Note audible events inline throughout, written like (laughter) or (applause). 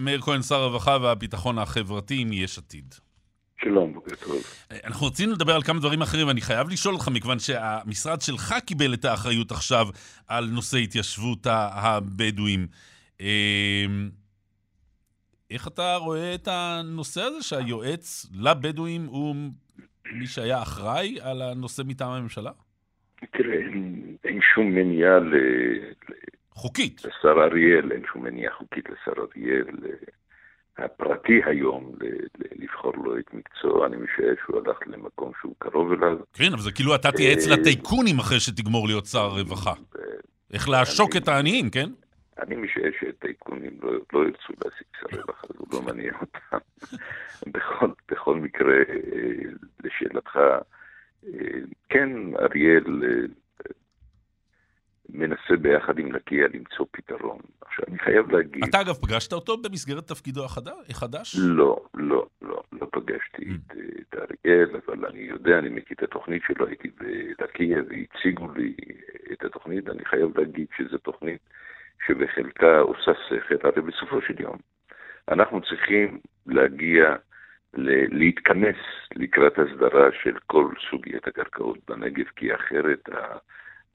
מאיר כהן, שר הרווחה והביטחון החברתי מיש עתיד. שלום, בוקר טוב. אנחנו רצינו לדבר על כמה דברים אחרים, ואני חייב לשאול אותך, מכיוון שהמשרד שלך קיבל את האחריות עכשיו על נושא התיישבות הבדואים. אמ, איך אתה רואה את הנושא הזה שהיועץ לבדואים הוא מי שהיה אחראי על הנושא מטעם הממשלה? תראה, אין, שום מניעה. חוקית. לשר אריאל, אין שום מניעה חוקית לשר אריאל הפרטי היום לבחור לו את מקצוע, אני משער שהוא הלך למקום שהוא קרוב אליו. כן, אבל זה כאילו אתה תייעץ אה, לטייקונים אחרי שתגמור להיות שר רווחה. איך לעשוק את העניים, כן? אני משער שטייקונים לא, לא ירצו להשיג שר רווחה, זה לא מעניין אותם. (laughs) בכל, בכל מקרה, אה, לשאלתך, אה, כן, אריאל מנסה ביחד עם לקיה למצוא פתרון. עכשיו, אני חייב להגיד... אתה אגב פגשת אותו במסגרת תפקידו החדש? לא, לא, לא, לא פגשתי mm. את, את אריאל, אבל אני יודע, אני מכיר את התוכנית שלו, הייתי בלקיה והציגו לי את התוכנית, אני חייב להגיד שזו תוכנית שבחלקה עושה שכל, הרי בסופו של יום אנחנו צריכים להגיע, ל- להתכנס לקראת הסדרה של כל סוגיית הקרקעות בנגב, כי אחרת ה...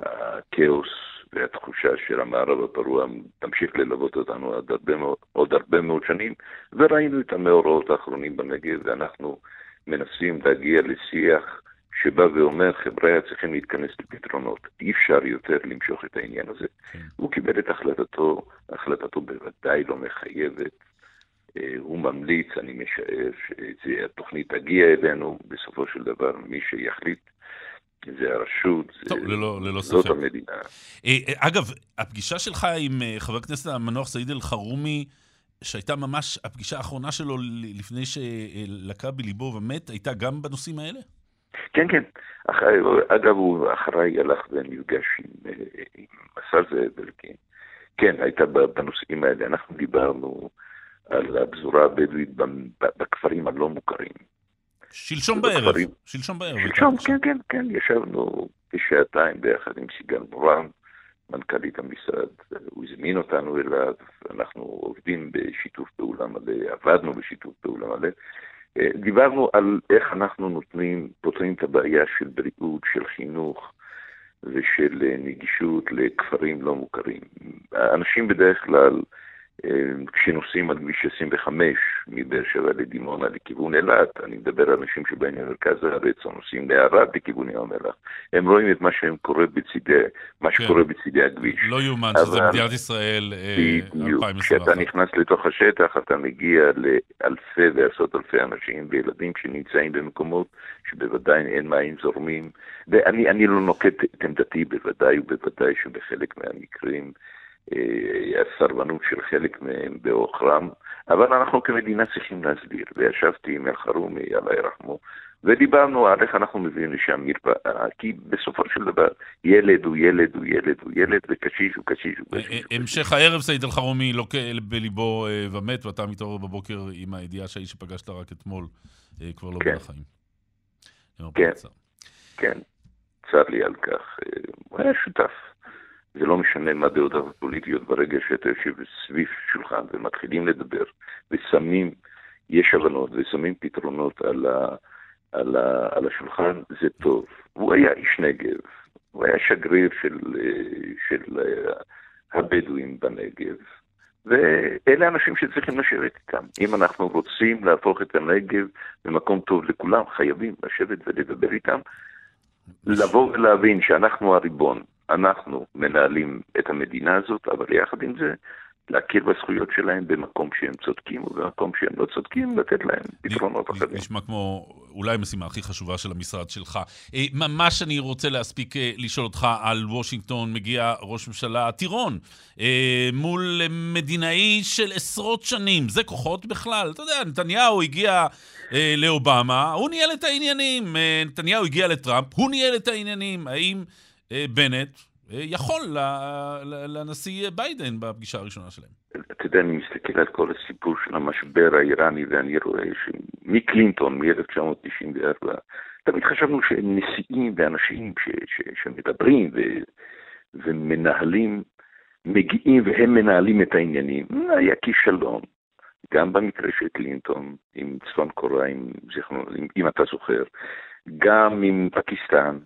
הכאוס והתחושה של המערב הפרוע תמשיך ללוות אותנו עוד הרבה, מאוד, עוד הרבה מאוד שנים, וראינו את המאורעות האחרונים בנגב, ואנחנו מנסים להגיע לשיח שבא ואומר, חבר'ה, צריכים להתכנס לפתרונות. אי אפשר יותר למשוך את העניין הזה. כן. הוא קיבל את החלטתו, החלטתו בוודאי לא מחייבת. אה, הוא ממליץ, אני משער, שהתוכנית תגיע אלינו, בסופו של דבר מי שיחליט זה הרשות, טוב, זה, ללא, ללא זאת ספק. המדינה. אה, אה, אגב, הפגישה שלך עם אה, חבר הכנסת המנוח סעיד אלחרומי, שהייתה ממש הפגישה האחרונה שלו לפני שלקה בליבו ומת, הייתה גם בנושאים האלה? כן, כן. אח... אגב, הוא אחריי הלך ונפגש עם, עם השר זאב אלקין. כן, הייתה בנושאים האלה. אנחנו דיברנו על הפזורה הבדואית בכפרים הלא מוכרים. שלשום בערב, שלשום בערב. שלשום, כן, כן, כן, ישבנו כשעתיים ביחד עם סיגל מורן, מנכ"לית המשרד, הוא הזמין אותנו אליו, אנחנו עובדים בשיתוף פעולה מלא, עבדנו בשיתוף פעולה מלא. אה, דיברנו על איך אנחנו נותנים, פותרים את הבעיה של בריאות, של חינוך ושל אה, נגישות לכפרים לא מוכרים. אנשים בדרך כלל כשנוסעים על כביש 25 מבאר שבע לדימונה לכיוון אילת, אני מדבר על אנשים שבאים ממרכז הארץ או נוסעים לערד לכיוון ים המלח, הם רואים את מה שקורה בצידי, מה כן. שקורה בצידי הכביש. לא יאומן שזה מדינת ישראל 2021. אה, כשאתה נכנס לתוך השטח אתה מגיע לאלפי ועשרות אלפי אנשים וילדים שנמצאים במקומות שבוודאי אין מים זורמים, ואני לא נוקט את עמדתי בוודאי ובוודאי שבחלק מהמקרים אה, הסרבנות של חלק מהם בעוכרם, אבל אנחנו כמדינה צריכים להסביר, וישבתי עם אלחרומי, אללה ירחמו, ודיברנו על איך אנחנו מביאים לשם מרפאה, כי בסופו של דבר ילד הוא ילד הוא ילד הוא ילד, וקשיש הוא קשיש הוא קשיש. אה, המשך הערב סעיד אלחרומי לוקה בליבו אה, ומת, ואתה מתעורר בבוקר עם הידיעה שהאיש שפגשת רק אתמול כבר לא כן. בחיים. כן, כן, צר לי על כך. הוא היה שותף. זה לא משנה מה דעותיו הפוליטיות, ברגע שאתה יושב סביב שולחן ומתחילים לדבר ושמים, יש הבנות ושמים פתרונות על, ה, על, ה, על השולחן, זה טוב. הוא היה איש נגב, הוא היה שגריר של, של הבדואים בנגב, ואלה אנשים שצריכים לשבת איתם. אם אנחנו רוצים להפוך את הנגב למקום טוב לכולם, חייבים לשבת ולדבר איתם, לבוא ולהבין שאנחנו הריבון, אנחנו מנהלים את המדינה הזאת, אבל יחד עם זה, להכיר בזכויות שלהם במקום שהם צודקים, ובמקום שהם לא צודקים, לתת להם פתרונות אחרים. נשמע כמו אולי המשימה הכי חשובה של המשרד שלך. אה, ממש אני רוצה להספיק אה, לשאול אותך על וושינגטון, מגיע ראש ממשלה טירון אה, מול מדינאי של עשרות שנים. זה כוחות בכלל. אתה יודע, נתניהו הגיע לאובמה, הוא ניהל את העניינים. נתניהו הגיע לטראמפ, הוא ניהל את העניינים. האם... אה, בנט אה, יכול לנשיא ביידן בפגישה הראשונה שלהם. אתה יודע, אני מסתכל על כל הסיפור של המשבר האיראני, ואני רואה שמקלינטון, מ-1994, תמיד חשבנו שהם נשיאים ואנשים ש, ש, שמדברים ו, ומנהלים, מגיעים והם מנהלים את העניינים. היה כישלון. גם במקרה של קלינטון עם צפון קוריאה, אם אתה זוכר, גם עם פקיסטן,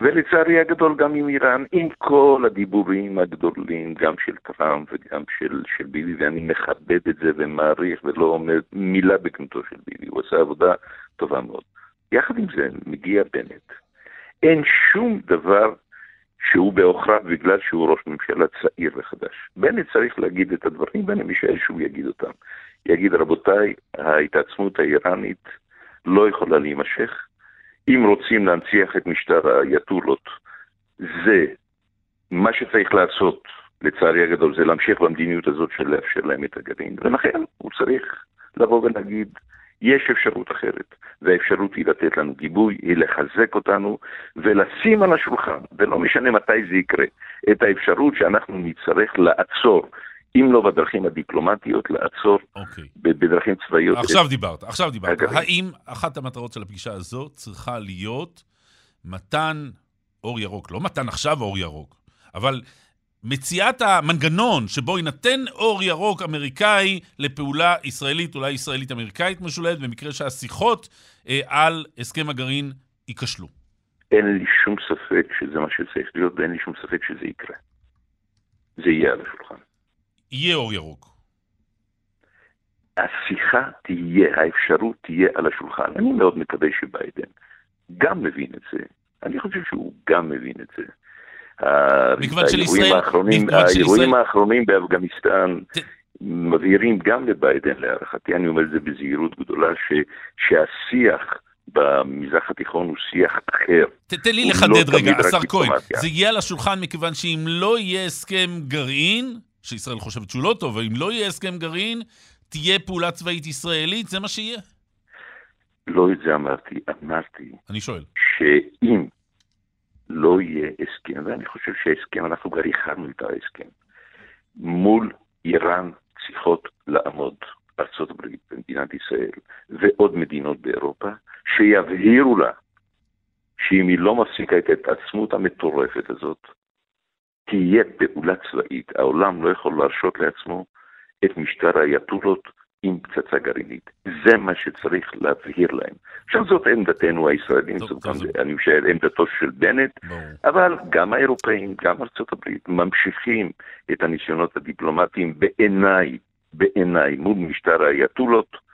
ולצערי הגדול גם עם איראן, עם כל הדיבורים הגדולים, גם של טראמפ וגם של, של ביבי, ואני מכבד את זה ומעריך ולא אומר מילה בגנותו של ביבי, הוא עשה עבודה טובה מאוד. יחד עם זה מגיע בנט. אין שום דבר שהוא בעוכריו בגלל שהוא ראש ממשלה צעיר וחדש. בנט צריך להגיד את הדברים, ואני משער שהוא יגיד אותם. יגיד, רבותיי, ההתעצמות האיראנית לא יכולה להימשך. אם רוצים להנציח את משטר האייתולות, זה מה שצריך לעשות, לצערי הגדול, זה להמשיך במדיניות הזאת של לאפשר להם את הגרעין. ולכן הוא צריך לבוא ולהגיד, יש אפשרות אחרת, והאפשרות היא לתת לנו גיבוי, היא לחזק אותנו ולשים על השולחן, ולא משנה מתי זה יקרה, את האפשרות שאנחנו נצטרך לעצור אם לא בדרכים הדיפלומטיות, לעצור okay. אוקיי. בדרכים צבאיות. עכשיו את... דיברת, עכשיו דיברת. אגב. האם אחת המטרות של הפגישה הזו צריכה להיות מתן אור ירוק, לא מתן עכשיו אור ירוק, אבל מציאת המנגנון שבו יינתן אור ירוק אמריקאי לפעולה ישראלית, אולי ישראלית-אמריקאית משולדת, במקרה שהשיחות אה, על הסכם הגרעין ייכשלו. אין לי שום ספק שזה מה שצריך להיות, ואין לי שום ספק שזה יקרה. זה יהיה על השולחן. יהיה אור ירוק. השיחה תהיה, האפשרות תהיה על השולחן. אני מאוד מקווה שביידן גם מבין את זה. אני חושב שהוא גם מבין את זה. ישראל... האחרונים, האירועים האחרונים באפגניסטן מבהירים גם לביידן, להערכתי, אני אומר את זה בזהירות גדולה, ש, שהשיח במזרח התיכון הוא שיח אחר. תן לי לחדד לא רגע, השר כהן, זה יהיה על השולחן מכיוון שאם לא יהיה הסכם גרעין, שישראל חושבת שהוא לא טוב, ואם לא יהיה הסכם גרעין, תהיה פעולה צבאית ישראלית, זה מה שיהיה? לא את זה אמרתי, אמרתי... אני שואל. שאם לא יהיה הסכם, ואני חושב שהסכם, אנחנו כבר איחרנו את ההסכם, מול איראן צריכות לעמוד ארצות הברית ומדינת ישראל ועוד מדינות באירופה, שיבהירו לה שאם היא לא מפסיקה את ההתעצמות המטורפת הזאת, תהיה פעולה צבאית. העולם לא יכול להרשות לעצמו את משטר האייתולות עם פצצה גרעינית. זה מה שצריך להבהיר להם. עכשיו זאת עמדתנו הישראלים, זאת גם, אני משער עמדתו של בנט, אבל גם האירופאים, גם ארצות הברית, ממשיכים את הניסיונות הדיפלומטיים בעיניי, בעיניי, מול משטר האייתולות.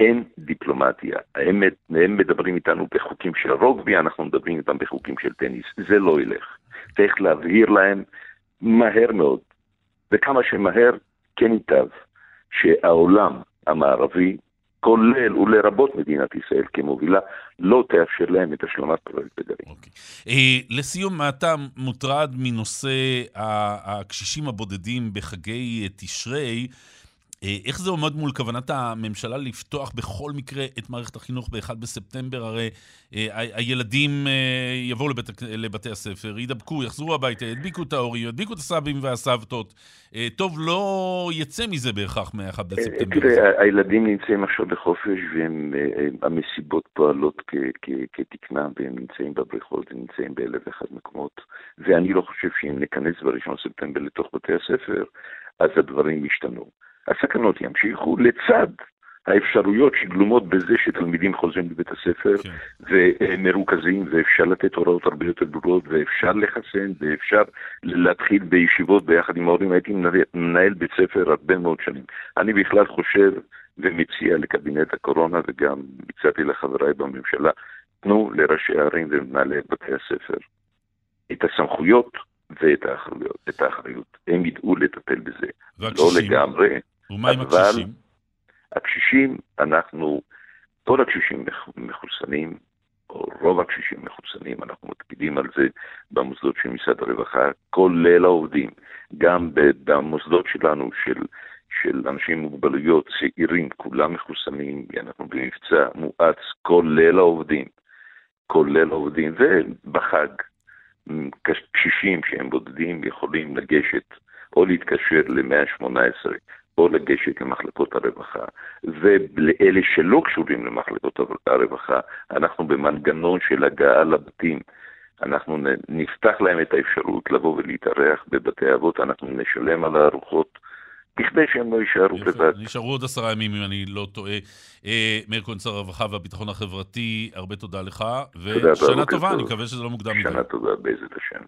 אין דיפלומטיה. הם, הם מדברים איתנו בחוקים של רוגבי, אנחנו מדברים איתם בחוקים של טניס. זה לא ילך. צריך להבהיר להם מהר מאוד, וכמה שמהר כן ייטב, שהעולם המערבי, כולל ולרבות מדינת ישראל כמובילה, לא תאפשר להם את השלמת פרויקט הגרעין. Okay. אוקיי. Uh, לסיום, אתה מוטרד מנושא הקשישים הבודדים בחגי תשרי. אה, איך זה עומד מול כוונת הממשלה לפתוח בכל מקרה את מערכת החינוך ב-1 בספטמבר? הרי אה, הילדים אה, יבואו לבית, לבתי הספר, ידבקו, יחזרו הביתה, ידביקו את ההורים, ידביקו את הסבים והסבתות. טוב, לא יצא מזה בהכרח מ-1 בספטמבר. תראה, הילדים נמצאים עכשיו בחופש, והמסיבות פועלות כתקנם, והם נמצאים בבריכות, הם נמצאים באלף ואחד מקומות. ואני לא חושב שאם ניכנס ב-1 בספטמבר לתוך בתי הספר, אז הדברים ישתנו. הסכנות ימשיכו לצד האפשרויות שגלומות בזה שתלמידים חוזרים לבית הספר כן. ומרוכזים ואפשר לתת הוראות הרבה יותר ברורות ואפשר לחסן ואפשר להתחיל בישיבות ביחד עם ההורים. הייתי מנהל בית ספר הרבה מאוד שנים. אני בכלל חושב ומציע לקבינט הקורונה וגם הצעתי לחבריי בממשלה, תנו לראשי הערים ומנהלי בתי הספר את הסמכויות ואת האחריות. את האחריות. הם ידעו לטפל בזה. לא לגמרי. ומה עם הקשישים? הקשישים, אנחנו, כל הקשישים מחוסנים, או רוב הקשישים מחוסנים, אנחנו מקפידים על זה במוסדות של משרד הרווחה, כולל העובדים, גם במוסדות שלנו של, של אנשים עם מוגבלויות, צעירים, כולם מחוסנים, אנחנו במבצע מואץ, כולל העובדים, כולל העובדים, ובחג, קשישים שהם בודדים יכולים לגשת או להתקשר ל-118 או לגשת למחלקות הרווחה, ולאלה שלא קשורים למחלקות הרווחה, אנחנו במנגנון של הגעה לבתים. אנחנו נפתח להם את האפשרות לבוא ולהתארח בבתי אבות, אנחנו נשלם על הארוחות בכדי שהם לא יישארו לבד. נשארו עוד עשרה ימים, אם אני לא טועה. אה, מאיר כהן, שר הרווחה והביטחון החברתי, הרבה תודה לך, ושנה טובה, אני מקווה שזה לא מוקדם מדי. שנה טובה, בעזרת השם.